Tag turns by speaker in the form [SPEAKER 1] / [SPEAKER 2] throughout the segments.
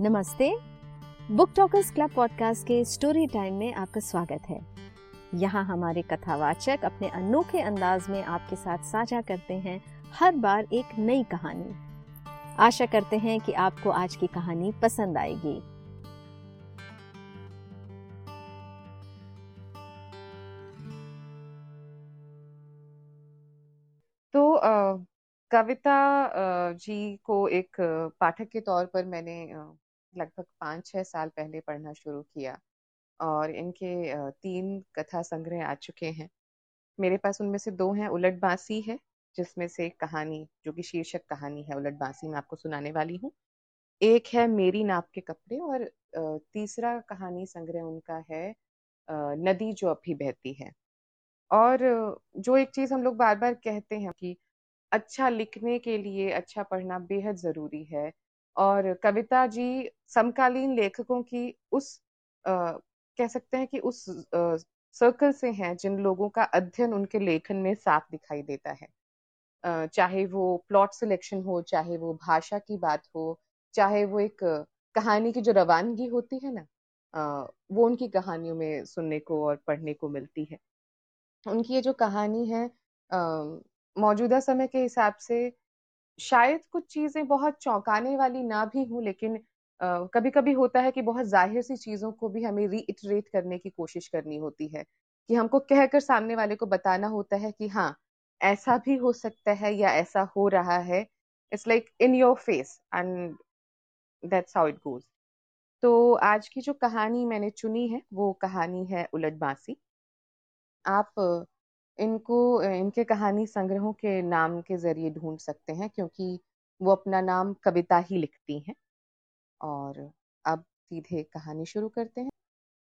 [SPEAKER 1] नमस्ते। Book talkers club podcast के story time में आपका स्वागत है। यहाँ हमारे कथावाचक अपने अनोखे अंदाज में आपके साथ साझा करते हैं हर बार एक नई कहानी। आशा करते हैं कि आपको आज की कहानी पसंद आएगी।
[SPEAKER 2] तो अ, कविता जी को एक पाठक के तौर पर मैंने लगभग पाँच छह साल पहले पढ़ना शुरू किया और इनके तीन कथा संग्रह आ चुके हैं। मेरे पास उनमें से दो हैं उलट बांसी है, जिसमें से एक कहानी, जो कि शीर्षक कहानी है उलट बांसी मैं आपको सुनाने वाली हूँ। एक है मेरी नाप के कपड़े और तीसरा कहानी संग्रह उनका है नदी जो अभी बहती है। और जो एक चीज़ हम लोग बार बार कहते हैं कि अच्छा लिखने के लिए अच्छा पढ़ना बेहद ज़रूरी है और कविता जी समकालीन लेखकों की उस आ, कह सकते हैं कि उस सर्कल से हैं जिन लोगों का अध्ययन उनके लेखन में साफ़ दिखाई देता है। चाहे वो प्लॉट सिलेक्शन हो चाहे वो भाषा की बात हो चाहे वो एक कहानी की जो रवानगी होती है ना वो उनकी कहानियों में सुनने को और पढ़ने को मिलती है। उनकी ये जो कहानी है मौजूदा समय के हिसाब से शायद कुछ चीज़ें बहुत चौंकाने वाली ना भी हूँ, लेकिन कभी कभी होता है कि बहुत ज़ाहिर सी चीज़ों को भी हमें रीइटरेट करने की कोशिश करनी होती है, कि हमको कहकर सामने वाले को बताना होता है कि हाँ ऐसा भी हो सकता है या ऐसा हो रहा है। It's like in your face and that's how it goes तो आज की जो कहानी मैंने चुनी है, वो कहानी है उलट बांसी आप इनको इनके कहानी संग्रहों के नाम के ज़रिए ढूंढ सकते हैं, क्योंकि वो अपना नाम कविता ही लिखती हैं। और अब सीधे कहानी शुरू करते हैं।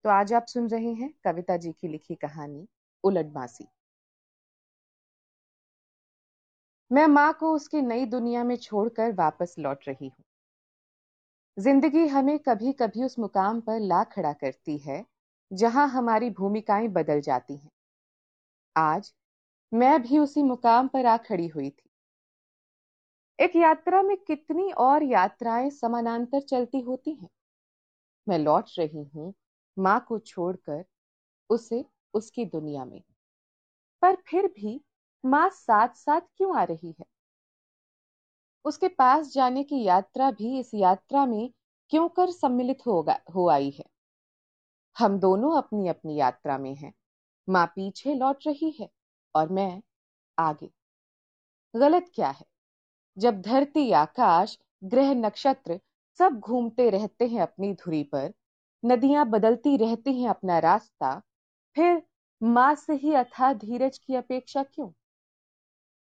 [SPEAKER 2] तो आज आप सुन रहे हैं कविता जी की लिखी कहानी, उलट बासी। मैं माँ को उसकी नई दुनिया में छोड़कर वापस लौट रही हूँ। ज़िंदगी हमें कभी कभी उस मुकाम पर ला खड़ा करती है, जहाँ हमारी भूमिकाएँ बदल जाती हैं। आज मैं भी उसी मुकाम पर आ खड़ी हुई थी। एक यात्रा में कितनी और यात्राएँ समानांतर चलती होती हैं? मैं लौट रही हूँ माँ को छोड़कर उसे उसकी दुनिया में। पर फिर भी माँ साथ साथ क्यों आ रही है? उसके पास जाने की यात्रा भी इस यात्रा में क्यों कर सम्मिलित होगा, हो आई है? हम दोनों अपनी अपनी यात्रा में हैं। माँ पीछे लौट रही है और मैं आगे। गलत क्या है? जब धरती, आकाश, ग्रह, नक्षत्र सब घूमते रहते हैं अपनी धुरी पर, नदियाँ बदलती रहती हैं अपना रास्ता, फिर माँ से ही अथा धीरज की अपेक्षा क्यों?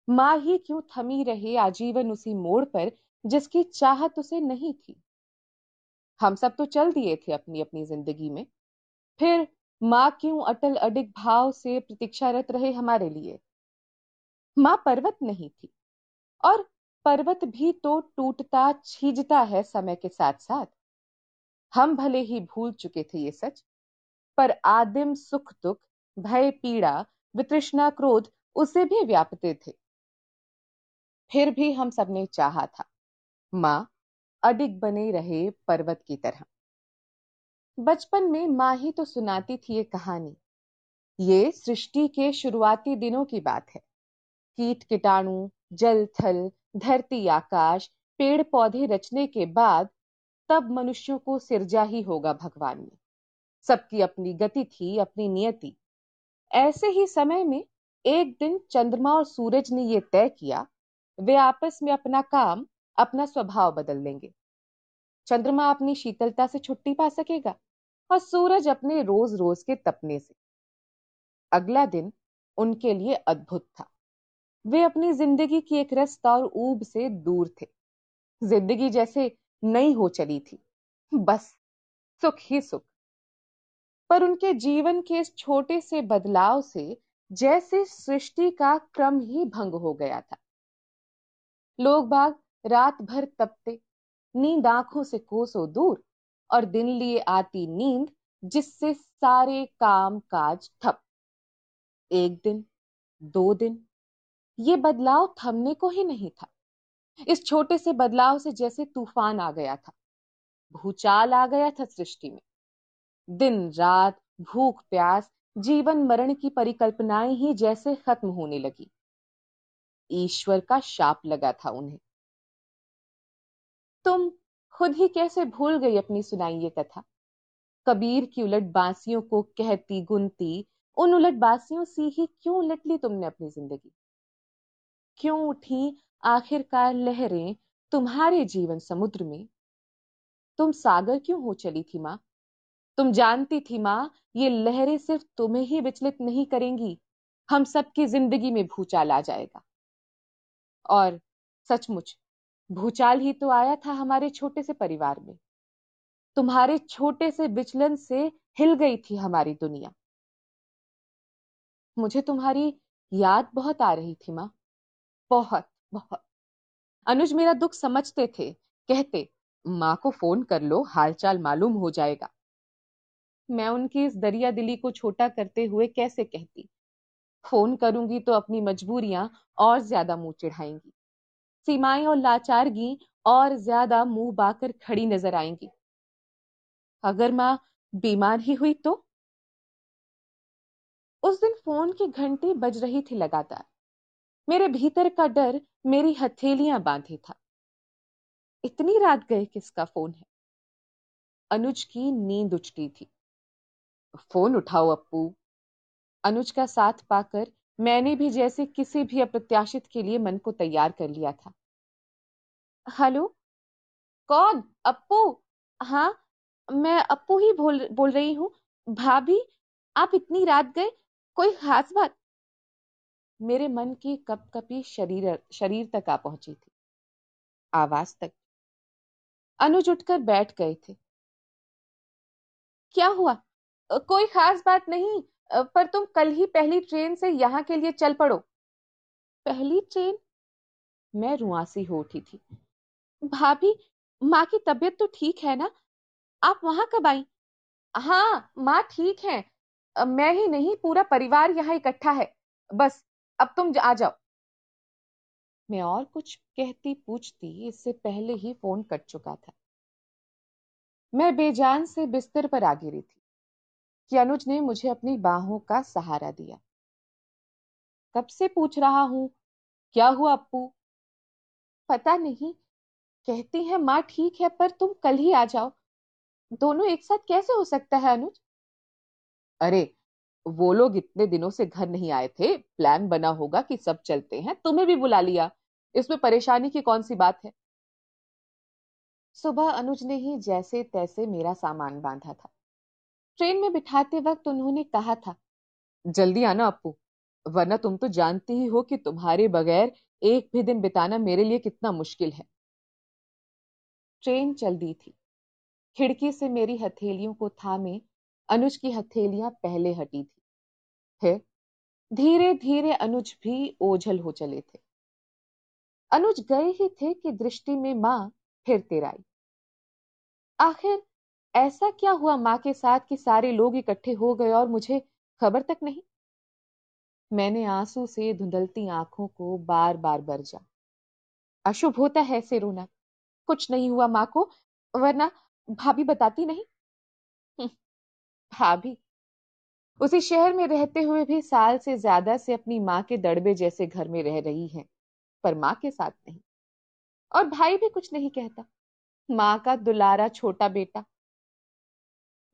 [SPEAKER 2] माँ ही क्यों थमी रहे आजीवन उसी मोड़ पर जिसकी चाहत उसे नहीं थी? हम सब तो चल दिए थे अपनी अपनी ज़िंदगी में। फिर माँ क्यों अटल अडिग भाव से प्रतीक्षारत रहे हमारे लिए? माँ पर्वत नहीं थी। और पर्वत भी तो टूटता छीजता है समय के साथ साथ हम भले ही भूल चुके थे ये सच, पर आदिम सुख दुख, भय पीड़ा, वितृष्णा क्रोध, उसे भी व्यापते थे। फिर भी हम सबने चाहा था, माँ, अडिग बने रहे पर्वत की तरह। बचपन में माँ ही तो सुनाती थी ये कहानी। ये सृष्टि के शुरुआती दिनों की बात है। कीट कीटाणु, जल थल, धरती आकाश पेड़ पौधे रचने के बाद तब मनुष्यों को सिरजा ही होगा भगवान ने सबकी अपनी गति थी, अपनी नियति। ऐसे ही समय में एक दिन चंद्रमा और सूरज ने यह तय किया, वे आपस में अपना काम, अपना स्वभाव बदल लेंगे। चंद्रमा अपनी शीतलता से छुट्टी पा सकेगा। और सूरज अपने रोज रोज के तपने से। अगला दिन उनके लिए अद्भुत था। वे अपनी ज़िंदगी की एक रस्ता और ऊब से दूर थे। ज़िंदगी जैसे नई हो चली थी। बस, सुख ही सुख। पर उनके जीवन के इस छोटे से बदलाव से जैसे सृष्टि का क्रम ही भंग हो गया था। लोग बाग रात भर तपते, नींद आँखों से कोसों दूर और दिन लिए आती नींद, जिससे सारे काम काज ठप। एक दिन, दो दिन, ये बदलाव थमने को ही नहीं था। इस छोटे से बदलाव से जैसे तूफ़ान आ गया था, भूचाल आ गया था सृष्टि में। दिन, रात, भूख, प्यास, जीवन मरण की परिकल्पनाएँ ही जैसे खत्म होने लगी। ईश्वर का शाप लगा था उन्हें। तुम खुद ही कैसे भूल गई अपनी सुनाई ये कथा? कबीर की उलट बांसियों को कहती गुनती, उन उलट बासियों सी ही क्यों उलट ली तुमने अपनी ज़िंदगी? क्यों उठी आखिरकार लहरें तुम्हारे जीवन समुद्र में? तुम सागर क्यों हो चली थी माँ? तुम जानती थी माँ, ये लहरें सिर्फ़ तुम्हें ही विचलित नहीं करेंगी, हम सबकी ज़िंदगी में भूचाल आ जाएगा। और सचमुच भूचाल ही तो आया था हमारे छोटे से परिवार में। तुम्हारे छोटे से विचलन से हिल गई थी हमारी दुनिया। मुझे तुम्हारी याद बहुत आ रही थी माँ। बहुत बहुत। अनुज मेरा दुख समझते थे। कहते, माँ को फ़ोन कर लो, हालचाल मालूम हो जाएगा। मैं उनकी इस दरिया दिली को छोटा करते हुए कैसे कहती, फ़ोन करूँगी तो अपनी मजबूरियाँ और ज़्यादा मुँह चिढ़ाएँगी। सीमाएँ और लाचारगी और ज़्यादा मुँह बाकर खड़ी नज़र आएँगी। अगर माँ बीमार ही हुई तो? उस दिन फ़ोन की घंटी बज रही थी लगातार। मेरे भीतर का डर मेरी हथेलियाँ बांधे था। इतनी रात गए किसका फ़ोन है? अनुज की नींद उचटी थी। फ़ोन उठाओ, अप्पू। अनुज का साथ पाकर मैंने भी जैसे किसी भी अप्रत्याशित के लिए मन को तैयार कर लिया था। हेलो? कौन? अप्पू? हाँ मैं अप्पू ही बोल बोल रही हूँ। भाभी, आप इतनी रात गए? कोई खास बात? मेरे मन की कप कपी शरीर शरीर तक आ पहुँची थी। आवाज़ तक। अनुज उठकर बैठ गए थे। क्या हुआ? कोई खास बात नहीं। पर तुम कल ही पहली ट्रेन से यहाँ के लिए चल पड़ो। पहली ट्रेन? मैं रुआसी हो उठी थी। भाभी, माँ की तबीयत तो ठीक है ना? आप वहाँ कब आई? हाँ माँ ठीक है। मैं ही नहीं, पूरा परिवार यहाँ इकट्ठा है। बस, अब तुम आ जाओ। मैं और कुछ कहती पूछती, इससे पहले ही फ़ोन कट चुका था। मैं बेजान से बिस्तर पर आ गिरी थी। कि अनुज ने मुझे अपनी बाहों का सहारा दिया। कब से पूछ रहा हूँ, क्या हुआ अप्पू? पता नहीं। कहती है, माँ, ठीक है, पर तुम कल ही आ जाओ। दोनों एक साथ कैसे हो सकता है, अनुज? अरे, वो लोग इतने दिनों से घर नहीं आए थे। प्लान बना होगा कि सब चलते हैं। तुम्हें भी बुला लिया। इसमें परेशानी की कौन सी बात है? सुबह अनुज ने ही जैसे तैसे मेरा सामान बांधा था। ट्रेन में बिठाते वक्त उन्होंने कहा था, जल्दी आना अपू वरना तुम तो जानती ही हो कि तुम्हारे बगैर एक भी दिन बिताना मेरे लिए कितना मुश्किल है। ट्रेन चल दी थी। खिड़की से मेरी हथेलियों को थामे, अनुज की हथेलियाँ पहले हटी थी। फिर धीरे धीरे अनुज भी ओझल हो चले थे। अनुज गए ही थे कि दृष्टि में माँ फिर तेराई आखिर ऐसा क्या हुआ माँ के साथ कि सारे लोग इकट्ठे हो गए और मुझे खबर तक नहीं? मैंने आँसू से धुंधलती आँखों को बार बार बरजा। अशुभ होता है ऐसे रोना कुछ नहीं हुआ माँ को वरना भाभी बताती नहीं? हम्म, भाभी। उसी शहर में रहते हुए भी साल से ज़्यादा से अपनी माँ के दड़बे जैसे घर में रह रही है पर माँ के साथ नहीं। और भाई भी कुछ नहीं कहता। माँ का दुलारा छोटा बेटा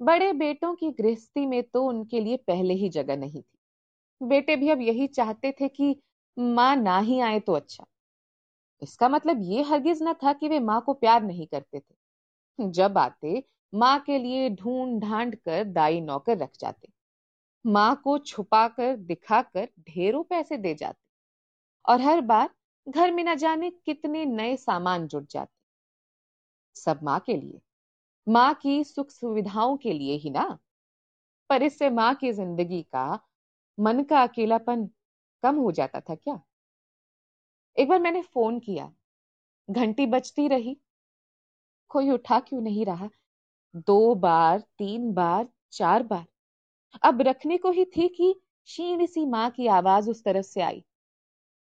[SPEAKER 2] बड़े बेटों की गृहस्थी में तो उनके लिए पहले ही जगह नहीं थी। बेटे भी अब यही चाहते थे कि माँ ना ही आए तो अच्छा। इसका मतलब ये हरगिज न था कि वे माँ को प्यार नहीं करते थे। जब आते, माँ के लिए ढूंढ ढांड कर दाई नौकर रख जाते। माँ को छुपाकर, दिखाकर ढेरों पैसे दे जाते। और हर बार घर में न जाने कितने नए सामान जुट जाते। सब माँ के लिए। माँ की सुख सुविधाओं के लिए ही ना? पर इससे माँ की ज़िंदगी का मन का अकेलापन कम हो जाता था क्या? एक बार मैंने फ़ोन किया। घंटी बजती रही। कोई उठा क्यों नहीं रहा? दो बार, तीन बार, चार बार। अब रखने को ही थी कि शीण सी माँ की आवाज़ उस तरफ़ से आई।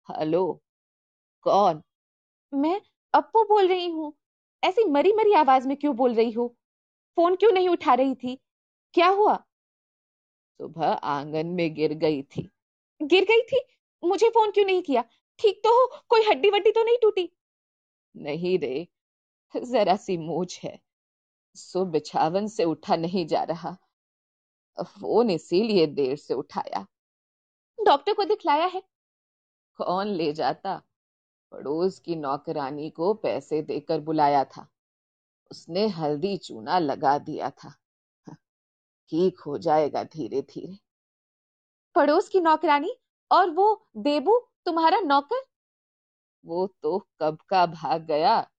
[SPEAKER 2] हेलो, कौन? मैं अप्पू बोल रही हूँ। ऐसी मरी मरी आवाज़ में क्यों बोल रही हो? फ़ोन क्यों नहीं उठा रही थी? क्या हुआ?
[SPEAKER 3] सुबह आँगन में गिर गई थी।
[SPEAKER 2] गिर गई थी? मुझे फ़ोन क्यों नहीं किया? ठीक तो हो, कोई हड्डी वड्डी तो नहीं टूटी?
[SPEAKER 3] नहीं रे, जरा सी मूछ है। सो बिछावन से उठा नहीं जा रहा। फ़ोन इसीलिए देर से उठाया।
[SPEAKER 2] डॉक्टर को दिखलाया है।
[SPEAKER 3] कौन ले जाता? पड़ोस की नौकरानी को पैसे देकर बुलाया था। उसने हल्दी चूना लगा दिया था। ठीक हो जाएगा धीरे धीरे
[SPEAKER 2] पड़ोस की नौकरानी? और वो देबू तुम्हारा नौकर?
[SPEAKER 3] वो तो कब का भाग गया?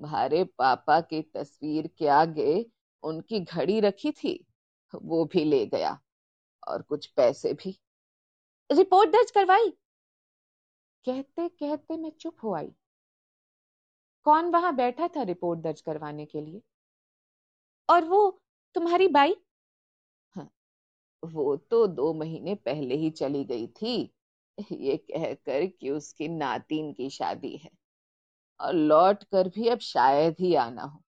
[SPEAKER 3] भारे पापा की तस्वीर के आगे उनकी घड़ी रखी थी वो भी ले गया। और कुछ पैसे भी।
[SPEAKER 2] रिपोर्ट दर्ज करवाई? कहते कहते मैं चुप हो आई। कौन वहाँ बैठा था रिपोर्ट दर्ज करवाने के लिए? और वो तुम्हारी बाई?
[SPEAKER 3] हाँ, वो तो दो महीने पहले ही चली गई थी। ये कहकर कि उसकी नातिन की शादी है। और लौट कर भी अब शायद ही आना हो।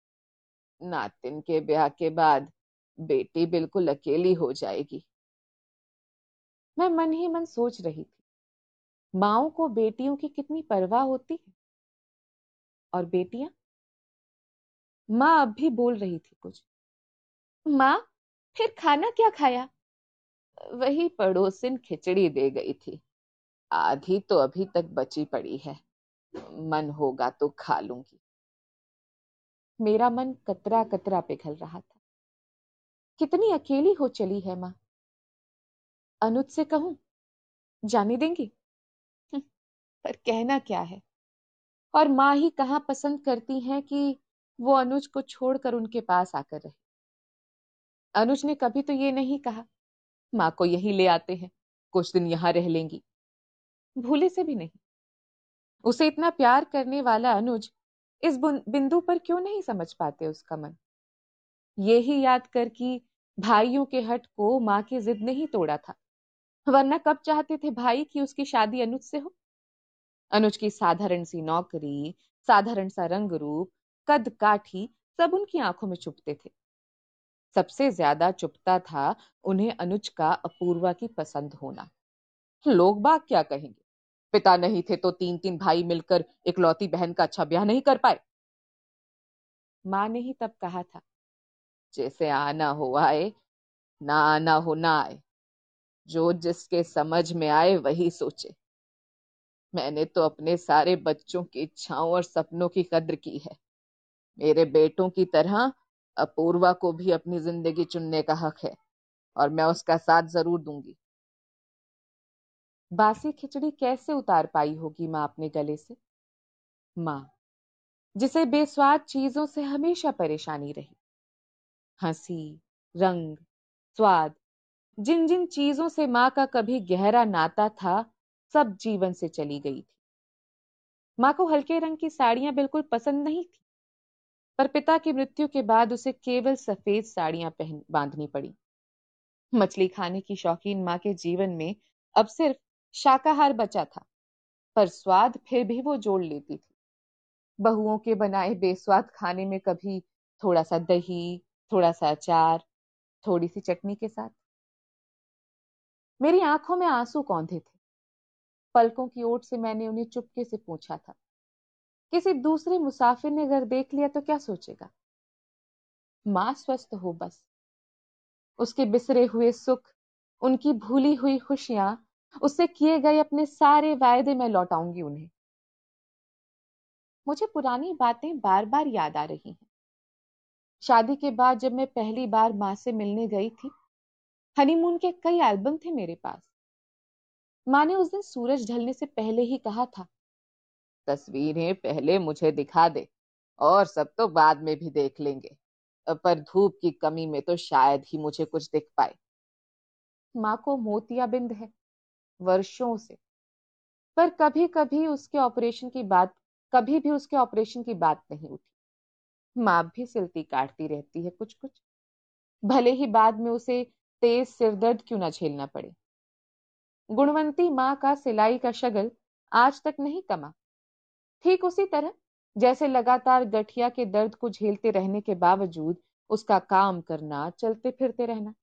[SPEAKER 3] नातिन के ब्याह के बाद बेटी बिल्कुल अकेली हो जाएगी।
[SPEAKER 2] मैं मन ही मन सोच रही थी। माओ को बेटियों की कितनी परवाह होती है? और बेटियाँ? माँ अब भी बोल रही थी कुछ। माँ, फिर खाना क्या खाया?
[SPEAKER 3] वही पड़ोसिन खिचड़ी दे गई थी। आधी तो अभी तक बची पड़ी है। मन होगा तो खा लूँगी।
[SPEAKER 2] मेरा मन कतरा कतरा पिघल रहा था। कितनी अकेली हो चली है माँ? अनुज से कहूँ, जाने देंगी? पर कहना क्या है? और माँ ही कहा पसंद करती हैं कि वो अनुज को छोड़कर उनके पास आकर रहे? अनुज ने कभी तो ये नहीं कहा, माँ को यही ले आते हैं, कुछ दिन यहाँ रह लेंगी। भूले से भी नहीं। उसे इतना प्यार करने वाला अनुज इस बिंदु पर क्यों नहीं समझ पाते उसका मन? ये ही याद कर कि भाइयों के हट को माँ की जिद नहीं तोड़ा था, वरना कब चाहते थे भाई कि उसकी शादी अनुज से हो? अनुज की साधारण सी नौकरी, साधारण सा रंग रूप कद काठी सब उनकी आँखों में चुपते थे। सबसे ज़्यादा चुपता था उन्हें अनुज का अपूर्वा की पसंद होना। लोग बाग क्या कहेंगे? पिता नहीं थे तो तीन तीन भाई मिलकर इकलौती बहन का अच्छा ब्याह नहीं कर पाए। माँ ने ही तब कहा था,
[SPEAKER 3] जैसे आना हो आए, ना आना हो ना आए। जो जिसके समझ में आए वही सोचे। मैंने तो अपने सारे बच्चों की इच्छाओं और सपनों की कद्र की है। मेरे बेटों की तरह अपूर्वा को भी अपनी ज़िंदगी चुनने का हक है, और मैं उसका साथ ज़रूर दूँगी।
[SPEAKER 2] बासी खिचड़ी कैसे उतार पाई होगी माँ अपने गले से? माँ, जिसे बेस्वाद चीज़ों से हमेशा परेशानी रही। हँसी, रंग, स्वाद जिन जिन चीज़ों से माँ का कभी गहरा नाता था सब जीवन से चली गई थी। माँ को हल्के रंग की साड़ियाँ बिल्कुल पसंद नहीं थी, पर पिता की मृत्यु के बाद उसे केवल सफ़ेद साड़ियाँ पहन, बांधनी पड़ी। मछली खाने की शौकीन माँ के जीवन में अब सिर्फ़ शाकाहार बचा था, पर स्वाद फिर भी वो जोड़ लेती थी। बहुओं के बनाए बेस्वाद खाने में कभी थोड़ा सा दही थोड़ा सा अचार थोड़ी सी चटनी के साथ। मेरी आँखों में आँसू कौंधे थे। पलकों की ओट से मैंने उन्हें चुपके से पूछा था। किसी दूसरे मुसाफिर ने अगर देख लिया तो क्या सोचेगा? माँ स्वस्थ हो बस। उसके बिसरे हुए सुख, उनकी भूली हुई खुशियाँ, उससे किए गए अपने सारे वायदे मैं लौटाऊँगी उन्हें। मुझे पुरानी बातें बार बार याद आ रही हैं। शादी के बाद जब मैं पहली बार माँ से मिलने गई थी हनीमून के कई एल्बम थे मेरे पास। माँ ने उस दिन सूरज ढलने से पहले ही कहा था।
[SPEAKER 3] तस्वीरें पहले मुझे दिखा दे और सब तो बाद में भी देख लेंगे। पर धूप की कमी में तो शायद ही मुझे कुछ दिख पाए।
[SPEAKER 2] माँ को मोतियाबिंद है वर्षों से। पर कभी कभी उसके ऑपरेशन की बात कभी भी उसके ऑपरेशन की बात नहीं उठी। माँ भी सिलती काटती रहती है कुछ कुछ भले ही बाद में उसे तेज सिरदर्द क्यों ना झेलना पड़े। गुणवंती माँ का सिलाई का शगल आज तक नहीं कमा। ठीक उसी तरह, जैसे लगातार गठिया के दर्द को झेलते रहने के बावजूद उसका काम करना, चलते फिरते रहना।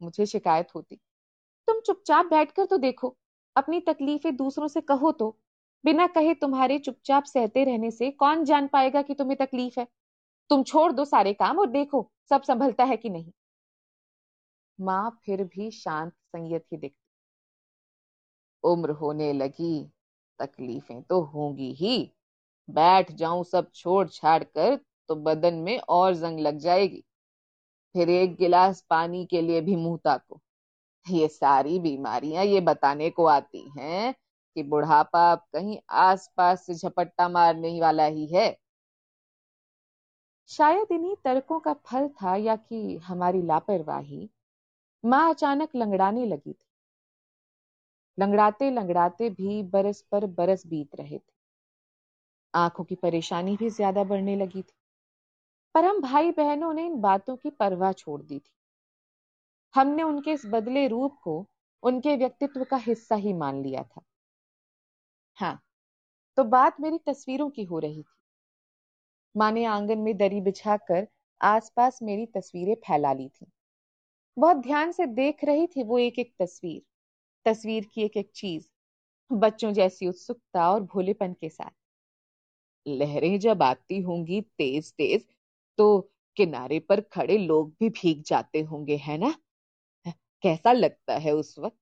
[SPEAKER 2] मुझे शिकायत होती, तुम चुपचाप बैठकर तो देखो, अपनी तकलीफें दूसरों से कहो तो। बिना कहे तुम्हारे चुपचाप सहते रहने से कौन जान पाएगा कि तुम्हें तकलीफ़ है? तुम छोड़ दो सारे काम और देखो, सब संभलता है कि नहीं। माँ फिर भी शांत संयत ही दिखती। उम्र होने लगी, तकलीफें तो होंगी ही। बैठ जाऊँ सब छोड़ छाड़ कर तो बदन में और जंग लग जाएगी। फिर एक गिलास पानी के लिए भी मुँह ताको। ये सारी बीमारियाँ ये बताने को आती हैं कि बुढ़ापा अब कहीं आसपास से झपट्टा मारने वाला ही है। शायद इन्हीं तर्कों का फल था या कि हमारी लापरवाही। माँ अचानक लंगड़ाने लगी थी। लंगड़ाते लंगड़ाते भी बरस पर बरस बीत रहे थे। आँखों की परेशानी भी ज़्यादा बढ़ने लगी थी। पर हम भाई बहनों ने इन बातों की परवाह छोड़ दी थी। हमने उनके इस बदले रूप को उनके व्यक्तित्व का हिस्सा ही मान लिया था। हाँ तो बात मेरी तस्वीरों की हो रही थी। माँ ने आँगन में दरी बिछाकर आसपास मेरी तस्वीरें फैला ली थी। बहुत ध्यान से देख रही थी वो एक एक तस्वीर तस्वीर की एक एक चीज़, बच्चों जैसी उत्सुकता और भोलेपन के साथ। लहरें जब आती होंगी तेज तेज तो किनारे पर खड़े लोग भी भीग जाते होंगे, है ना? कैसा लगता है उस वक्त?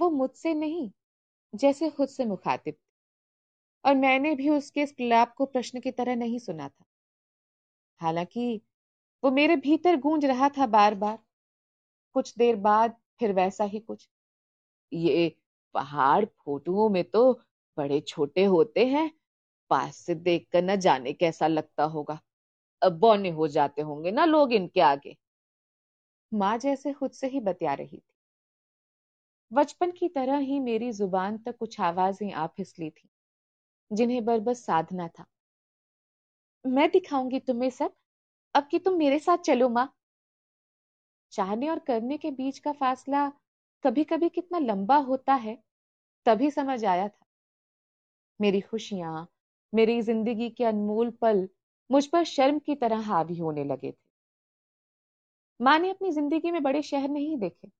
[SPEAKER 2] वो मुझसे नहीं, जैसे खुद से मुखातिब और मैंने भी उसके इस क्लाप को प्रश्न की तरह नहीं सुना था। हालाँकि वो मेरे भीतर गूंज रहा था बार बार कुछ देर बाद फिर वैसा ही कुछ। ये पहाड़ फोटुओं में तो बड़े छोटे होते हैं, पास से देखकर न जाने कैसा लगता होगा। अब बौने हो जाते होंगे ना लोग इनके आगे। माँ जैसे खुद से ही बतिया रही थी। बचपन की तरह ही मेरी ज़ुबान तक कुछ आवाज़ें आ फिसली थी, जिन्हें बरबस साधना था। मैं दिखाऊँगी तुम्हें सब। अब कि तुम मेरे साथ चलो माँ। चाहने और करने के बीच का फासला कभी कभी कितना लंबा होता है, तभी समझ आया था। मेरी खुशियाँ, मेरी ज़िंदगी के अनमोल पल मुझ पर शर्म की तरह हावी होने लगे थे। माँ ने अपनी ज़िंदगी में बड़े शहर नहीं देखे,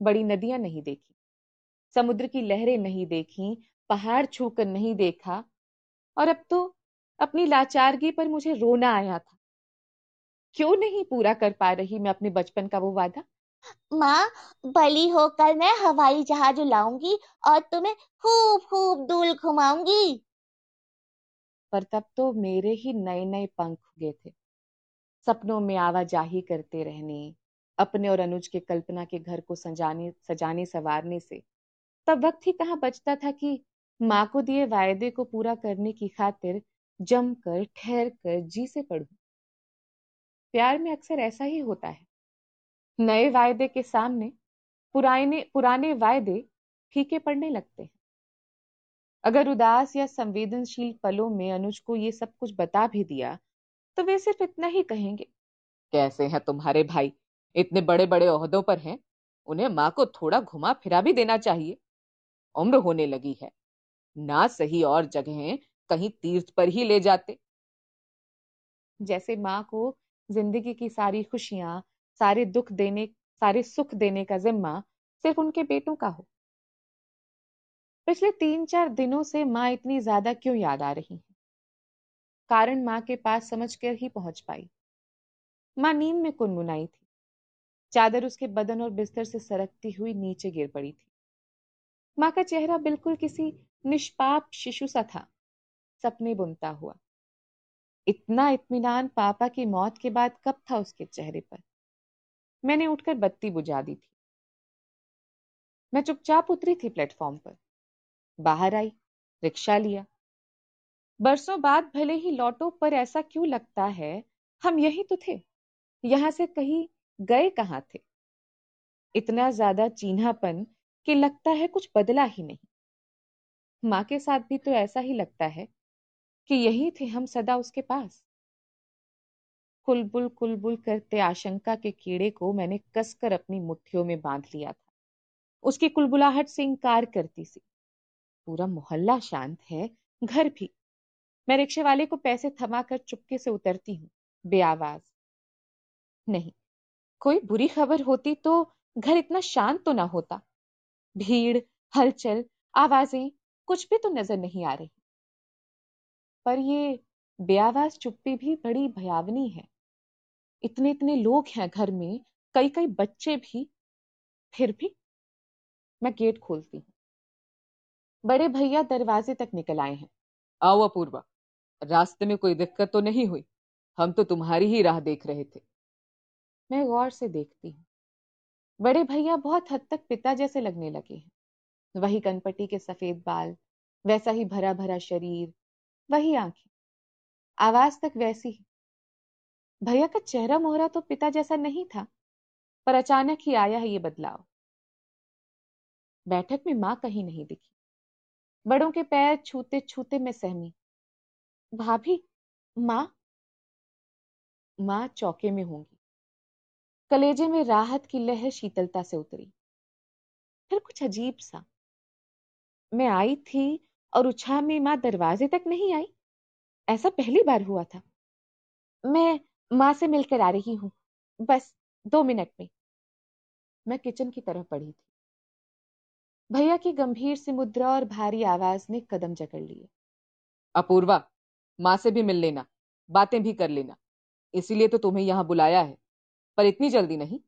[SPEAKER 2] बड़ी नदियाँ नहीं देखी, समुद्र की लहरें नहीं देखी, पहाड़ छूकर नहीं देखा, और अब तो अपनी लाचारगी पर मुझे रोना आया था। क्यों नहीं पूरा कर पा रही मैं अपने बचपन का वो वादा?
[SPEAKER 4] माँ बली होकर मैं हवाई जहाज़ लाऊँगी और तुम्हें खूब खूब दूल घुमाऊँगी।
[SPEAKER 2] पर तब तो मेरे ही नए नए पंख उगे थे। सपनों में आवाजाही करते रहने अपने और अनुज के कल्पना के घर को सजाने सजाने सवारने से। तब वक्त ही कहाँ बचता था कि माँ को दिए वायदे को पूरा करने की खातिर जमकर ठहर कर जी से पढ़ू। प्यार में अक्सर ऐसा ही होता है। नए वायदे के सामने पुराने पुराने वायदे फीके पड़ने लगते हैं। अगर उदास या संवेदनशील पलों में अनुज को ये सब कुछ बता भी दिया तो वे सिर्फ़ इतना ही कहेंगे, कैसे हैं तुम्हारे भाई? इतने बड़े बड़े ओहदों पर हैं। उन्हें माँ को थोड़ा घुमा फिरा भी देना चाहिए। उम्र होने लगी है। ना सही और जगह कहीं तीर्थ पर ही ले जाते। जैसे माँ को ज़िंदगी की सारी खुशियाँ, सारे दुख देने, सारे सुख देने का जिम्मा सिर्फ़ उनके बेटों का हो। पिछले तीन चार दिनों से माँ इतनी ज़्यादा क्यों याद आ रही है? कारण माँ के पास समझ कर ही पहुँच पाई। माँ नींद में कुनमुनाई थी। चादर उसके बदन और बिस्तर से सरकती हुई नीचे गिर पड़ी थी। माँ का चेहरा बिल्कुल किसी निष्पाप शिशु सा था। सपने बुनता हुआ। इतना इत्मीनान पापा की मौत के बाद कब था उसके चेहरे पर? मैंने उठकर बत्ती बुझा दी थी। मैं चुपचाप उतरी थी प्लेटफॉर्म पर। बाहर आई, रिक्शा लिया। बरसों बाद भले ही लौटो पर ऐसा क्यों लगता है, हम यही तो थे। यहाँ से कहीं गए कहाँ थे? इतना ज़्यादा चीन्हापन कि लगता है कुछ बदला ही नहीं। माँ के साथ भी तो ऐसा ही लगता है। कि यही थे हम सदा उसके पास। कुलबुल कुलबुल करते आशंका के कीड़े को मैंने कसकर अपनी मुट्ठियों में बाँध लिया था। उसकी कुलबुलाहट से इंकार करती सी। पूरा मोहल्ला शांत है, घर भी। मैं रिक्शे वाले को पैसे थमा कर चुपके से उतरती हूँ, बेआवाज। नहीं, कोई बुरी खबर होती तो घर इतना शांत तो ना होता। भीड़, हलचल, आवाज़ें, कुछ भी तो नज़र नहीं आ रही। पर ये बेआवाज चुप्पी भी बड़ी भयावनी है। इतने इतने लोग हैं घर में कई कई बच्चे भी। फिर भी मैं गेट खोलती हूँ। बड़े भैया दरवाजे तक निकल आए हैं।
[SPEAKER 3] आओ अपूर्वा, रास्ते में कोई दिक्कत तो नहीं हुई? हम तो तुम्हारी ही राह देख रहे थे।
[SPEAKER 2] मैं गौर से देखती हूँ। बड़े भैया बहुत हद तक पिता जैसे लगने लगे हैं। वही कनपट्टी के सफ़ेद बाल, वैसा ही भरा भरा शरीर वही आँखें। आवाज़ तक वैसी ही। भैया का चेहरा मोहरा तो पिता जैसा नहीं था, पर अचानक ही आया है ये बदलाव। बैठक में माँ कहीं नहीं दिखी। बड़ों के पैर छूते छूते मैं सहमी। भाभी, माँ? माँ चौके में होंगी। कलेजे में राहत की लहर शीतलता से उतरी। फिर कुछ अजीब सा। मैं आई थी और उछा में माँ दरवाजे तक नहीं आई। ऐसा पहली बार हुआ था। मैं माँ से मिलकर आ रही हूँ। बस दो मिनट में। मैं किचन की तरफ़ पड़ी थी। भैया की गंभीर सी मुद्रा और भारी आवाज़ ने कदम जकड़ लिए।
[SPEAKER 3] अपूर्वा माँ से भी मिल लेना। बातें भी कर लेना। इसीलिए तो तुम्हें यहाँ बुलाया है। पर इतनी जल्दी नहीं।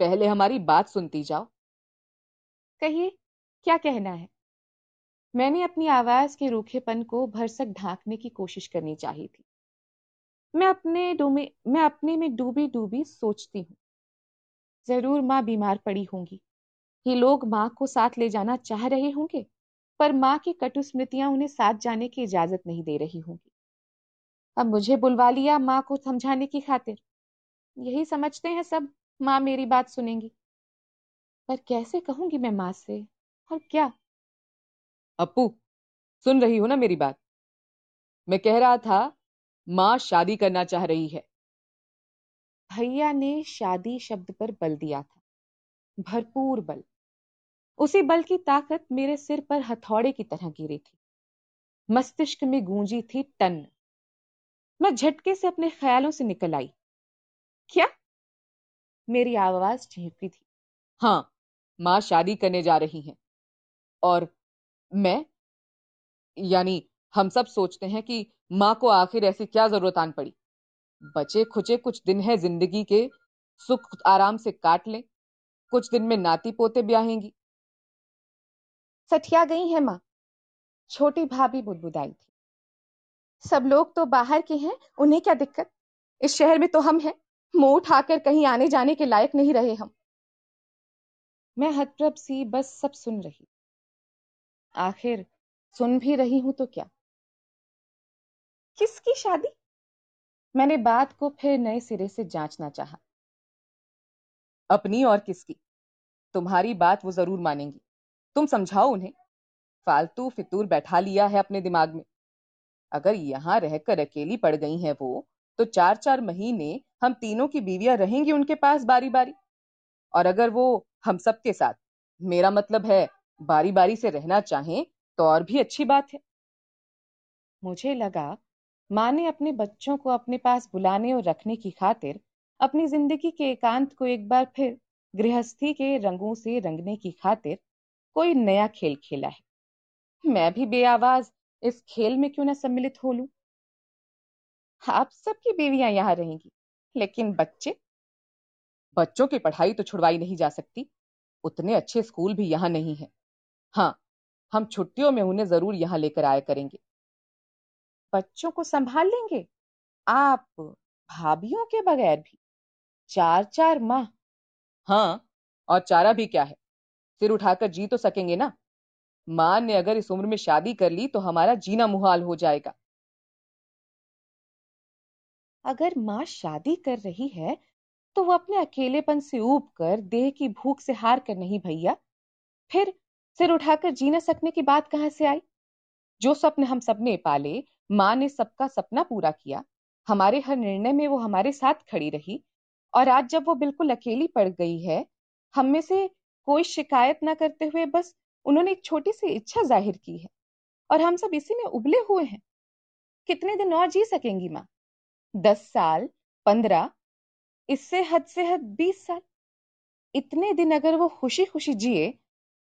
[SPEAKER 3] पहले हमारी बात सुनती जाओ।
[SPEAKER 2] कहिए क्या कहना है? मैंने अपनी आवाज़ के रूखेपन को भरसक ढांकने की कोशिश करनी चाहिए थी। मैं अपने डूबे मैं अपने में डूबी डूबी सोचती हूँ। ज़रूर माँ बीमार पड़ी होंगी। ये लोग माँ को साथ ले जाना चाह रहे होंगे, पर माँ की कटु स्मृतियाँ उन्हें साथ जाने की इजाज़त नहीं दे रही होंगी। अब मुझे बुलवा लिया माँ को समझाने की खातिर। यही समझते हैं सब, माँ मेरी बात सुनेंगी। पर कैसे कहूँगी मैं माँ से? और क्या?
[SPEAKER 3] अपू सुन रही हो ना मेरी बात? मैं कह रहा था माँ शादी करना चाह रही है।
[SPEAKER 2] भैया ने शादी शब्द पर बल दिया था। भरपूर बल। उसी बल की ताकत मेरे सिर पर हथौड़े की तरह गिरी थी। मस्तिष्क में गूंजी थी टन। मैं झटके से अपने ख्यालों से निकल आई। क्या? मेरी आवाज़ चीखती थी।
[SPEAKER 3] हाँ माँ शादी करने जा रही हैं। और मैं? यानी हम सब सोचते हैं कि माँ को आखिर ऐसी क्या ज़रूरत आन पड़ी? बचे खुचे कुछ दिन है ज़िंदगी के, सुख आराम से काट लें। कुछ दिन में नाती पोते ब्याहेंगी।
[SPEAKER 2] सठिया गई है माँ। छोटी भाभी बुदबुदाई थी। सब लोग तो बाहर के हैं, उन्हें क्या दिक्कत? इस शहर में तो हम हैं। मुँह उठाकर कहीं आने जाने के लायक नहीं रहे हम। मैं हतप्रभ सी बस सब सुन रही। आखिर सुन भी रही हूँ तो क्या? किसकी शादी? मैंने बात को फिर नए सिरे से जांचना चाहा।
[SPEAKER 3] अपनी और किसकी? तुम्हारी बात वो ज़रूर मानेंगी। तुम समझाओ उन्हें। फालतू फितूर बैठा लिया है अपने दिमाग में। अगर यहाँ रहकर अकेली पड़ गई हैं वो तो चार चार महीने हम तीनों की बीवियाँ रहेंगी उनके पास बारी बारी और अगर वो हम सबके साथ मेरा मतलब है बारी बारी से रहना चाहें तो और भी अच्छी बात है।
[SPEAKER 2] मुझे लगा, माँ ने अपने बच्चों को अपने पास बुलाने और रखने की खातिर अपनी ज़िंदगी के एकांत को एक बार फिर गृहस्थी के रंगों से रंगने की खातिर कोई नया खेल खेला है। मैं भी बेआवाज इस खेल में क्यों ना सम्मिलित हो लूँ? आप सबकी बेवियाँ यहाँ रहेंगी, लेकिन बच्चे?
[SPEAKER 3] बच्चों की पढ़ाई तो छुड़वाई नहीं जा सकती। उतने अच्छे स्कूल भी यहाँ नहीं है। हाँ हम छुट्टियों में उन्हें ज़रूर यहाँ लेकर आया करेंगे।
[SPEAKER 2] बच्चों को संभाल लेंगे? आप भाभीियों के बगैर भी? चार चार माह?
[SPEAKER 3] हाँ और चारा भी क्या है? सिर उठाकर जी तो सकेंगे ना? माँ ने अगर इस उम्र में शादी कर ली तो हमारा जीना मुहाल हो जाएगा।
[SPEAKER 2] अगर माँ शादी कर रही है तो वो अपने अकेलेपन से ऊब कर देह की भूख से हार कर नहीं भैया। फिर सिर उठाकर जी न सकने की बात कहाँ से आई? जो स्वप्न हम सबने पाले, माँ ने सबका सपना पूरा किया। हमारे हर निर्णय में वो हमारे साथ खड़ी रही और आज जब वो बिल्कुल अकेली पड़ गई है, हम में से कोई शिकायत ना करते हुए बस उन्होंने एक छोटी सी इच्छा ज़ाहिर की है और हम सब इसी में उबले हुए हैं। कितने दिन और जी सकेंगी माँ? दस साल, पंद्रह, इससे हद से हद बीस साल। इतने दिन अगर वो खुशी खुशी जिए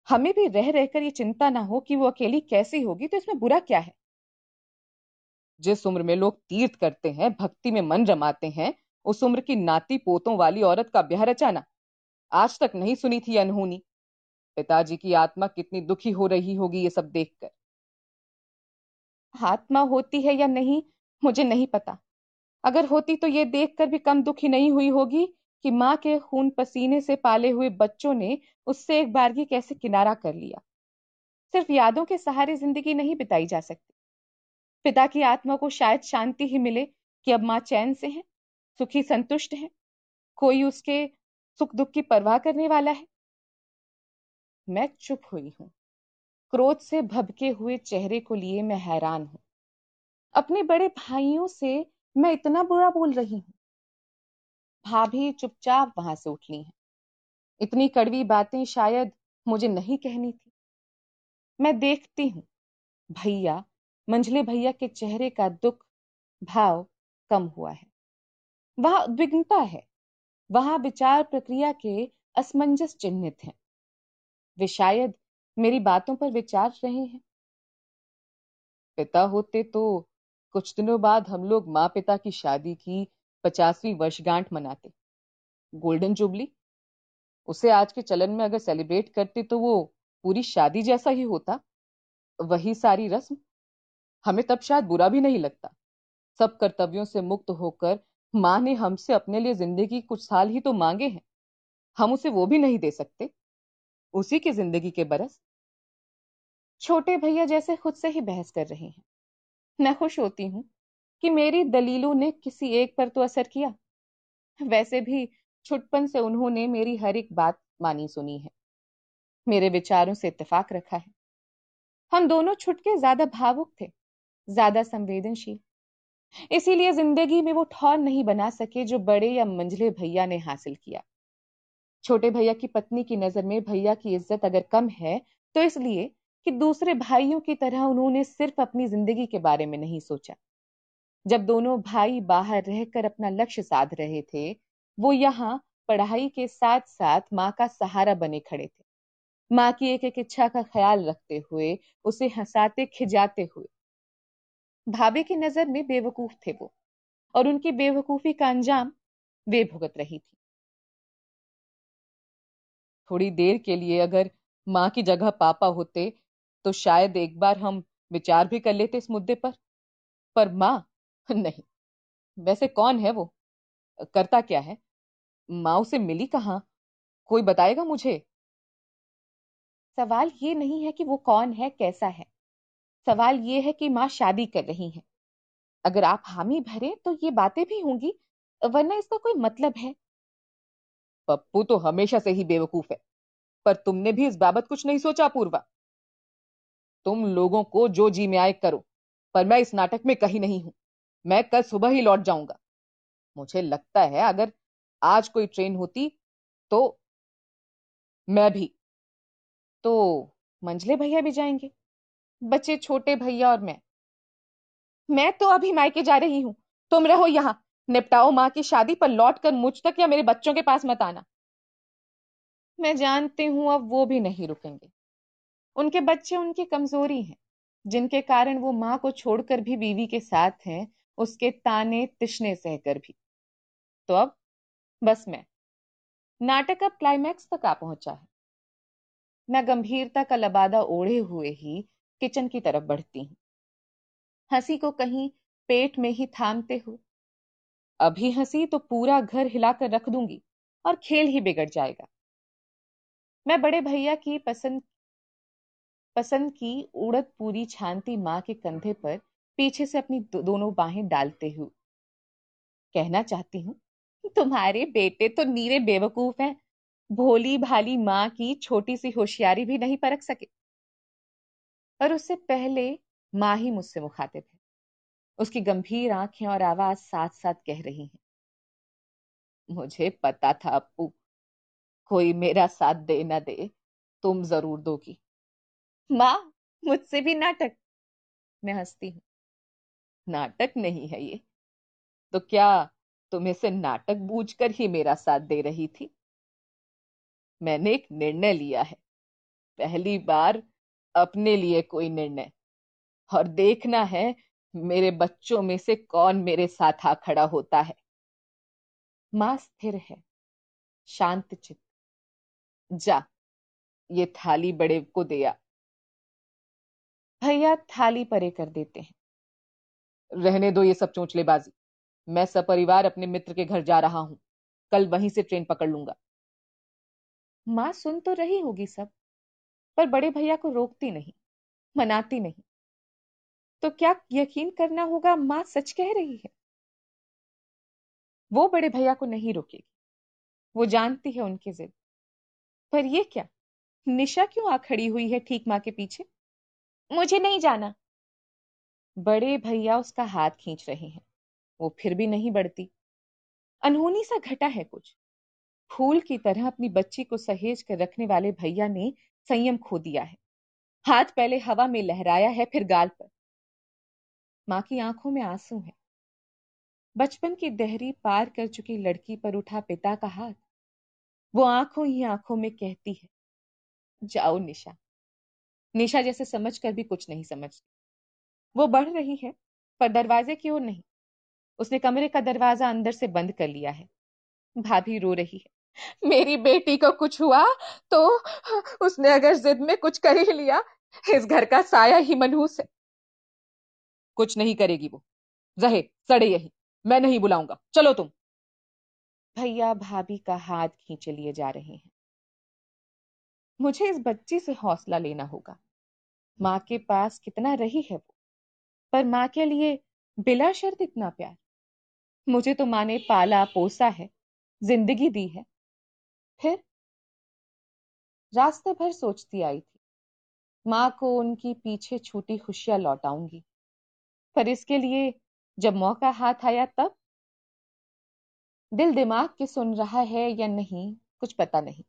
[SPEAKER 2] हमें भी रह रहकर ये चिंता ना हो कि वो अकेली कैसी होगी तो इसमें बुरा क्या है? जिस उम्र में लोग तीर्थ करते हैं, भक्ति में मन रमाते हैं, उस उम्र की नाती पोतों वाली औरत का ब्याह रचाना। आज तक नहीं सुनी थी अनहोनी। पिताजी की आत्मा कितनी दुखी हो रही होगी ये सब देखकर। आत्मा होती है या नहीं, मुझे नहीं पता। अगर होती तो ये देखकर भी कम दुखी नहीं हुई होगी कि माँ के खून पसीने से पाले हुए बच्चों ने उससे एक बारगी कैसे किनारा कर लिया? सिर्फ़ यादों के सहारे ज़िंदगी नहीं बिताई जा सकती। पिता की आत्मा को शायद शांति ही मिले कि अब माँ चैन से है, सुखी संतुष्ट है, कोई उसके सुख दुख की परवाह करने वाला है? मैं चुप हुई हूँ। क्रोध से भबके हुए चेहरे को लिए मैं हैरान हूँ। अपने बड़े भाइयों से मैं इतना बुरा बोल रही हूँ। भाभी चुपचाप वहाँ से उठ ली हैं। इतनी कड़वी बातें शायद मुझे नहीं कहनी थी। मैं देखती हूँ, भैया, मंझले भैया के चेहरे का दुख, भाव कम हुआ है। वहाँ उद्विग्नता है, वहाँ विचार प्रक्रिया के असमंजस चिन्हित हैं। वे शायद मेरी बातों पर विचार रहे हैं। पिता होते तो कुछ दिनों बाद हम लोग माँ पिता की शादी की पचासवीं वर्षगांठ मनाते। Golden jubilee? उसे आज के चलन में अगर सेलिब्रेट करते तो वो पूरी शादी जैसा ही होता। वही सारी रस्म? हमें तब शायद बुरा भी नहीं लगता। सब कर्तव्यों से मुक्त होकर माँ ने हमसे अपने लिए ज़िंदगी कुछ साल ही तो मांगे हैं। हम उसे वो भी नहीं दे सकते। उसी की ज़िंदगी के बरस। छोटे भैया जैसे खुद से ही बहस कर रहे हैं। मैं खुश होती हूँ। कि मेरी दलीलों ने किसी एक पर तो असर किया। वैसे भी छुटपन से उन्होंने मेरी हर एक बात मानी सुनी है। मेरे विचारों से इतफाक रखा है। हम दोनों छुटके ज़्यादा भावुक थे, ज़्यादा संवेदनशील। इसीलिए ज़िंदगी में वो ठौर नहीं बना सके जो बड़े या मंझले भैया ने हासिल किया। छोटे भैया की पत्नी की नज़र में भैया की इज़्ज़त अगर कम है तो इसलिए कि दूसरे भाइयों की तरह उन्होंने सिर्फ़ अपनी ज़िंदगी के बारे में नहीं सोचा। जब दोनों भाई बाहर रहकर अपना लक्ष्य साध रहे थे, वो यहाँ पढ़ाई के साथ साथ माँ का सहारा बने खड़े थे। माँ की एक एक इच्छा का ख्याल रखते हुए उसे हंसाते खिजाते हुए। भाभी की नज़र में बेवकूफ़ थे वो, और उनकी बेवकूफ़ी का अंजाम वे भुगत रही थी। थोड़ी देर के लिए अगर माँ की जगह पापा होते तो शायद एक बार हम विचार भी कर लेते इस मुद्दे पर। पर माँ नहीं, वैसे कौन है वो? करता क्या है? माँ उसे मिली कहाँ? कोई बताएगा मुझे? सवाल ये नहीं है कि वो कौन है, कैसा है। सवाल ये है कि माँ शादी कर रही है। अगर आप हामी भरे तो ये बातें भी होंगी, वरना इसका कोई मतलब है। पप्पू तो हमेशा से ही बेवकूफ़ है, पर तुमने भी इस बाबत कुछ नहीं सोचा, पूर्वा। तुम लोगों को जो जी में आए करो, पर मैं इस नाटक में कहीं नहीं हूँ। मैं कल सुबह ही लौट जाऊँगा। मुझे लगता है अगर आज कोई ट्रेन होती तो मैं भी। तो मंजले भैया भी जाएँगे, बच्चे छोटे भैया और मैं। मैं तो अभी मायके जा रही हूँ, तुम रहो यहाँ, निपटाओ माँ की शादी पर लौट कर मुझ तक या मेरे बच्चों के पास मत आना। मैं जानती हूँ अब वो भी नहीं रुकेंगे। उनके बच्चे उनकी कमज़ोरी हैं, जिनके कारण वो माँ को छोड़कर भी बीवी के साथ हैं उसके ताने तिश्ने सहकर भी। तो अब, बस मैं। नाटक अब क्लाइमैक्स तक आ पहुँचा है। मैं गंभीरता का लबादा ओढ़े हुए ही किचन की तरफ़ बढ़ती हूँ। हँसी को कहीं पेट में ही थामते हुए। अभी हँसी तो पूरा घर हिलाकर रख दूँगी और खेल ही बिगड़ जाएगा। मैं बड़े भैया की पसंद पसंद की उड़द पूरी छानती माँ के कंधे पर पीछे से अपनी दो, दोनों बाहें डालते हुए। कहना चाहती हूँ तुम्हारे बेटे तो नीरे बेवकूफ़ हैं। भोली भाली माँ की छोटी सी होशियारी भी नहीं परख सके। पर उससे पहले माँ ही मुझसे मुखातिब है। उसकी गंभीर आँखें और आवाज़ साथ साथ कह रही हैं। मुझे पता था अप्पू कोई मेरा साथ दे ना दे तुम ज़रूर दोगी। माँ मुझसे भी नाटक। मैं हंसती हूँ। नाटक नहीं है ये। तो क्या तुम इसे नाटक बूझकर ही मेरा साथ दे रही थी? मैंने एक निर्णय लिया है। पहली बार अपने लिए कोई निर्णय। और देखना है मेरे बच्चों में से कौन मेरे साथ आ खड़ा होता है। माँ स्थिर है। शांत चित जा, ये थाली बड़े को दिया भैया थाली परे कर देते हैं। रहने दो ये सब चोंचलेबाजी। मैं सपरिवार अपने मित्र के घर जा रहा हूँ। कल वहीं से ट्रेन पकड़ लूँगा। माँ, सुन तो रही होगी सब, पर बड़े भैया को रोकती नहीं, मनाती नहीं। तो क्या यकीन करना होगा माँ सच कह रही है? वो बड़े भैया को नहीं रोकेगी। वो जानती है उनकी जिद। पर ये क्या? निशा क्यों आ खड़ी हुई है ठीक माँ के पीछे? मुझे नहीं जाना। बड़े भैया उसका हाथ खींच रहे हैं। वो फिर भी नहीं बढ़ती। अनहोनी सा घटा है कुछ। फूल की तरह अपनी बच्ची को सहेज कर रखने वाले भैया ने संयम खो दिया है। हाथ पहले हवा में लहराया है, फिर गाल पर। माँ की आँखों में आँसू है। बचपन की दहरी पार कर चुकी लड़की पर उठा पिता का हाथ। वो आँखों ही आँखों में कहती है, जाओ निशा। निशा जैसे समझ कर भी कुछ नहीं समझती। वो बढ़ रही है, पर दरवाजे की ओर नहीं। उसने कमरे का दरवाज़ा अंदर से बंद कर लिया है। भाभी रो रही है। मेरी बेटी को कुछ हुआ तो उसने अगर जिद में कुछ कर ही लिया, इस घर का साया ही मनहूस है। कुछ नहीं करेगी वो। रहे सड़े यही। मैं नहीं बुलाऊँगा। चलो तुम। भैया, भाभी का हाथ खींचे लिए जा रहे हैं। मुझे इस बच्ची से हौसला लेना होगा। माँ के पास कितना रही है वो? पर माँ के लिए बिला शर्त इतना प्यार। मुझे तो माँ ने पाला पोसा है, ज़िंदगी दी है। फिर रास्ते भर सोचती आई थी, माँ को उनकी पीछे छूटी खुशियाँ लौटाऊँगी। पर इसके लिए जब मौका हाथ आया तब? दिल दिमाग के सुन रहा है या नहीं, कुछ पता नहीं।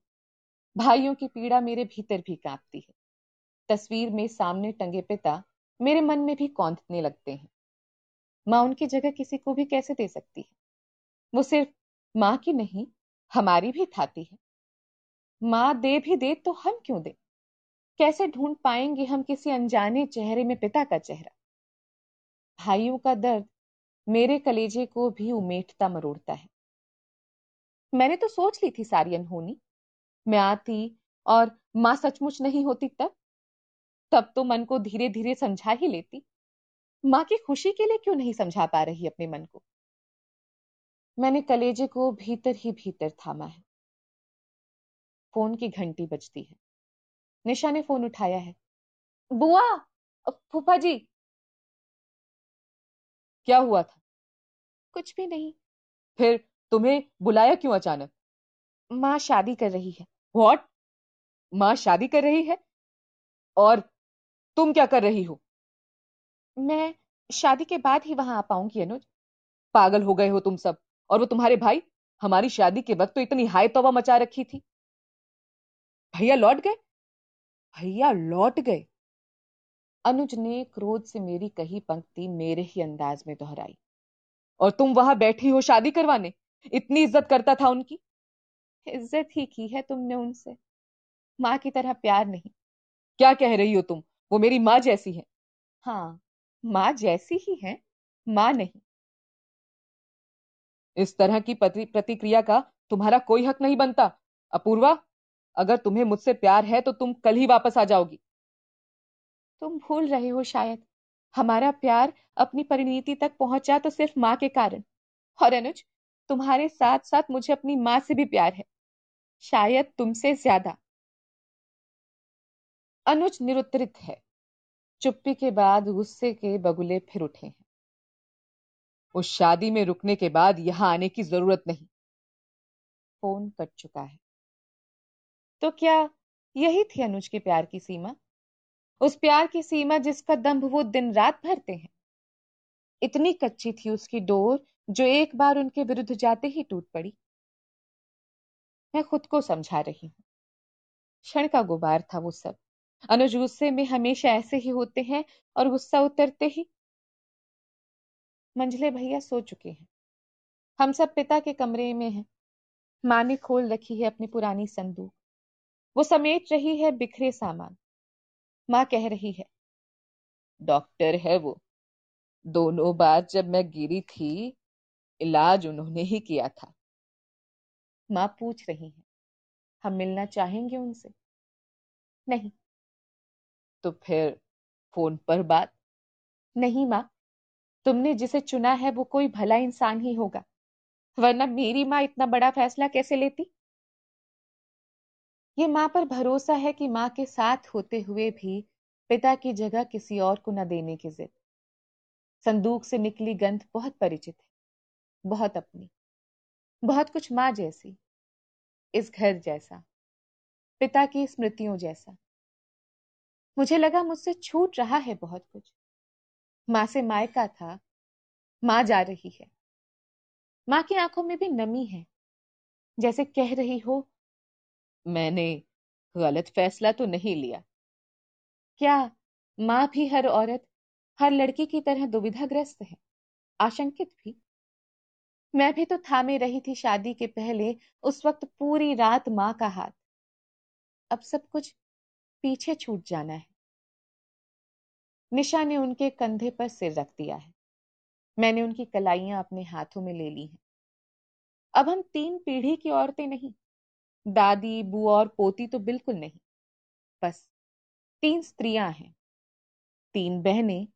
[SPEAKER 2] भाइयों की पीड़ा मेरे भीतर भी कांपती है। तस्वीर में सामने टंगे पिता मेरे मन में भी कौंधने लगते हैं। माँ उनकी जगह किसी को भी कैसे दे सकती है? वो सिर्फ़ माँ की नहीं, हमारी भी थाती है। माँ दे भी दे तो हम क्यों दे? कैसे ढूंढ पाएँगे हम किसी अनजाने चेहरे में पिता का चेहरा? भाइयों का दर्द मेरे कलेजे को भी उमेटता मरोड़ता है। मैंने तो सोच ली थी सारी अनहोनी। मैं आती और माँ सचमुच नहीं होती तब। तब तो मन को धीरे धीरे समझा ही लेती। माँ की खुशी के लिए क्यों नहीं समझा पा रही अपने मन को? मैंने कलेजे को भीतर ही भीतर थामा है। फ़ोन की घंटी बजती है। निशा ने फ़ोन उठाया है। बुआ फूफा जी। क्या हुआ था? कुछ भी नहीं। फिर तुम्हें बुलाया क्यों अचानक? माँ शादी कर रही है। वॉट माँ शादी कर रही है? और तुम क्या कर रही हो? मैं शादी के बाद ही वहाँ आ पाऊँगी अनुज। पागल हो गए हो तुम सब। और वो तुम्हारे भाई? हमारी शादी के वक्त तो इतनी हाय तोबा मचा रखी थी। भैया लौट गए? भैया लौट गए। अनुज ने क्रोध से मेरी कही पंक्ति मेरे ही अंदाज में दोहराई। और तुम वहाँ बैठी हो शादी करवाने? इतनी इज़्ज़त करता था उनकी? इज़्ज़त ही की है तुमने उनसे। माँ की तरह प्यार नहीं। क्या कह रही हो तुम? वो मेरी माँ जैसी है। हाँ माँ जैसी ही है माँ नहीं। इस तरह की प्रतिक्रिया का तुम्हारा कोई हक नहीं बनता। अपूर्वा अगर तुम्हें मुझसे प्यार है तो तुम कल ही वापस आ जाओगी। तुम भूल रहे हो शायद। हमारा प्यार अपनी परिणति तक पहुँचा तो सिर्फ़ माँ के कारण। और अनुज तुम्हारे साथ साथ मुझे अपनी माँ से भी प्यार है। शायद तुमसे ज़्यादा। अनुज निरुत्तरित है। चुप्पी के बाद गुस्से के बगुले फिर उठे हैं। उस शादी में रुकने के बाद यहाँ आने की ज़रूरत नहीं। फ़ोन कट चुका है। तो क्या यही थी अनुज के प्यार की सीमा? उस प्यार की सीमा जिसका दम्भ वो दिन रात भरते हैं। इतनी कच्ची थी उसकी डोर जो एक बार उनके विरुद्ध जाते ही टूट पड़ी। मैं खुद को समझा रही हूँ। क्षण का गुबार था वो सब। अनुज गुस्से में हमेशा ऐसे ही होते हैं और गुस्सा उतरते ही मंझले भैया सो चुके हैं। हम सब पिता के कमरे में हैं। माँ ने खोल रखी है अपनी पुरानी संदूक। वो समेट रही है बिखरे सामान। माँ कह रही है,
[SPEAKER 3] डॉक्टर है वो। दोनों बार जब मैं गिरी थी, इलाज उन्होंने ही किया था।
[SPEAKER 2] माँ पूछ रही है, हम मिलना चाहेंगे उनसे? नहीं
[SPEAKER 3] तो फिर फ़ोन पर बात।
[SPEAKER 2] नहीं माँ, तुमने जिसे चुना है वो कोई भला इंसान ही होगा, वरना मेरी माँ इतना बड़ा फैसला कैसे लेती? ये माँ पर भरोसा है कि माँ के साथ होते हुए भी पिता की जगह किसी और को न देने की जिद। संदूक से निकली गंध बहुत परिचित है, बहुत अपनी, बहुत कुछ माँ जैसी, इस घर जैसा, पिता की स्मृतियों जैसा। मुझे लगा मुझसे छूट रहा है बहुत कुछ। माँ से मायका था, माँ जा रही है। माँ की आँखों में भी नमी है। जैसे कह रही हो,
[SPEAKER 3] मैंने गलत फैसला तो नहीं लिया।
[SPEAKER 2] क्या माँ भी हर औरत, हर लड़की की तरह दुविधाग्रस्त है? आशंकित भी। मैं भी तो थामे रही थी शादी के पहले, उस वक्त पूरी रात माँ का हाथ। अब सब कुछ पीछे छूट जाना है। निशा ने उनके कंधे पर सिर रख दिया है। मैंने उनकी कलाइयाँ अपने हाथों में ले ली हैं। अब हम तीन पीढ़ी की औरतें नहीं। दादी, बुआ और पोती तो बिल्कुल नहीं। बस तीन स्त्रियाँ हैं। तीन बहनें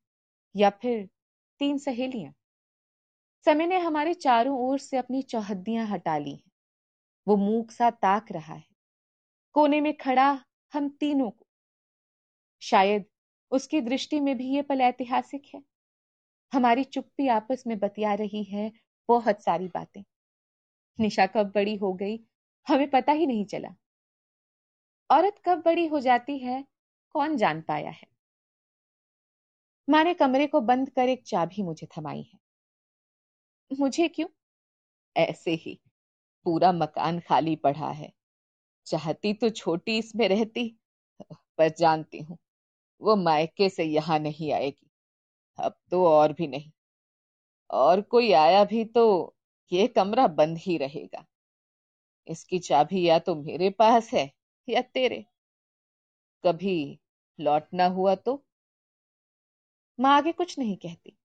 [SPEAKER 2] या फिर तीन सहेलियाँ। समय ने हमारे चारों ओर से अपनी चौहद्दियाँ हटा ली हैं। वो मूक सा ताक रहा है। कोने में खड़ा हम तीनों को। शायद उसकी दृष्टि में भी ये पल ऐतिहासिक है। हमारी चुप्पी आपस में बतिया रही है, बहुत सारी बातें। निशा कब बड़ी हो गई, हमें पता ही नहीं चला। औरत कब बड़ी हो जाती है, कौन जान पाया है। माँ ने कमरे को बंद कर एक चाबी मुझे थमाई है। मुझे क्यों?
[SPEAKER 3] ऐसे ही पूरा मकान खाली पड़ा है। चाहती तो छोटी इसमें रहती, पर जानती हूँ, वो मायके से यहाँ नहीं आएगी। अब तो और भी नहीं। और कोई आया भी तो ये कमरा बंद ही रहेगा। इसकी चाबी या तो मेरे पास है या तेरे। कभी लौटना हुआ तो? माँ आगे कुछ नहीं कहती।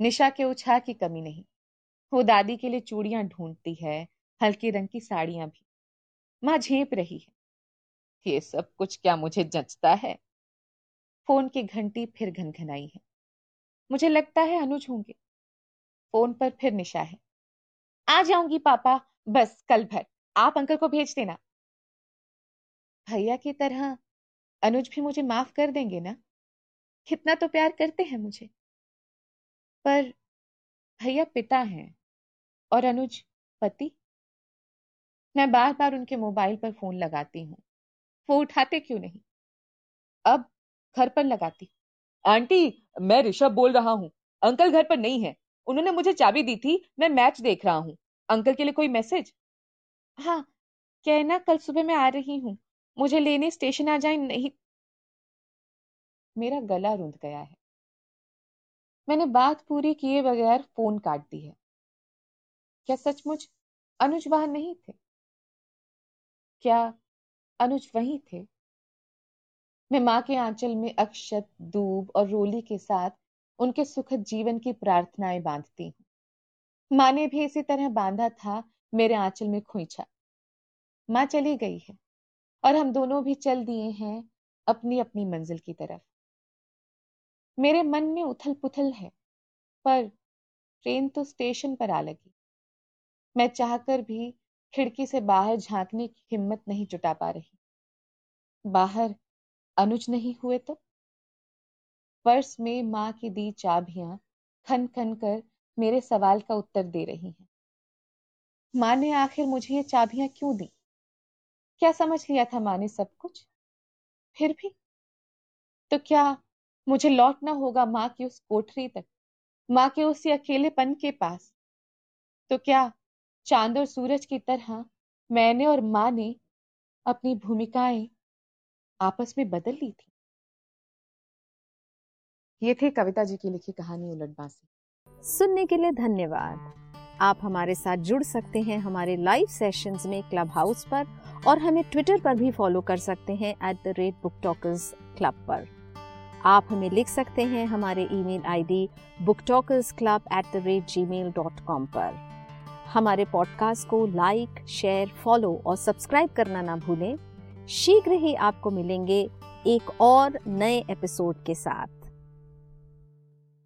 [SPEAKER 3] निशा के उछा की कमी नहीं। वो दादी के लिए चूड़ियाँ ढूंढती है, हल्के रंग की साड़ियाँ भी। माँ झेप रही है। ये सब कुछ क्या मुझे जचता है? फ़ोन की घंटी फिर घनघनाई है। मुझे लगता है अनुज होंगे। फ़ोन पर फिर निशा है। आ जाऊँगी, पापा। बस, कल भर। आप अंकल को भेज देना। भैया की तरह अनुज भी मुझे माफ़ कर देंगे ना? कितना तो प्यार करते हैं मुझे। पर भैया पिता हैं और अनुज पति मैं बार बार उनके मोबाइल पर फ़ोन लगाती हूँ। वो उठाते क्यों नहीं? अब घर पर लगाती। आंटी, मैं ऋषभ बोल रहा हूँ। अंकल घर पर नहीं है। उन्होंने मुझे चाबी दी थी, मैं मैच देख रहा हूँ। अंकल के लिए कोई मैसेज?
[SPEAKER 2] हाँ कहना कल सुबह मैं आ रही हूँ। मुझे लेने स्टेशन आ जाए, नहीं। मेरा गला रुंध गया है। मैंने बात पूरी किए बगैर फ़ोन काट दी है। क्या सचमुच अनुज वहाँ नहीं थे? क्या अनुज वहीं थे? मैं माँ के आंचल में अक्षत, दूब और रोली के साथ उनके सुखद जीवन की प्रार्थनाएँ बांधती हूँ। माँ ने भी इसी तरह बांधा था मेरे आंचल में खोइछा। माँ चली गई है और हम दोनों भी चल दिए हैं अपनी अपनी मंजिल की तरफ़। मेरे मन में उथल पुथल है, पर ट्रेन तो स्टेशन पर आ लगी। मैं चाहकर भी खिड़की से बाहर झांकने की हिम्मत नहीं जुटा पा रही। बाहर अनुज नहीं हुए तो? पर्स में माँ की दी चाबियाँ खन खन कर मेरे सवाल का उत्तर दे रही हैं। माँ ने आखिर मुझे ये चाबियाँ क्यों दी? क्या समझ लिया था माँ ने सब कुछ? फिर भी? तो क्या मुझे लौटना होगा माँ की उस कोठरी तक, माँ के उसी अकेलेपन के पास? तो क्या चाँद और सूरज की तरह मैंने और माँ ने अपनी भूमिकाएँ आपस में बदल ली थी। ये थे कविता जी की लिखी कहानी उलट बांसी।
[SPEAKER 1] सुनने के लिए धन्यवाद। आप हमारे साथ जुड़ सकते हैं हमारे लाइव सेशंस में क्लब हाउस पर और हमें ट्विटर पर भी फॉलो कर सकते हैं at the rate book talkers club पर। आप हमें लिख सकते हैं हमारे email ID book talkers club at the rate Gmail dot com पर। हमारे पॉडकास्ट को लाइक शेयर फॉलो और सब्सक्राइब करना ना भूलें। शीघ्र ही आपको मिलेंगे एक और नए एपिसोड के साथ।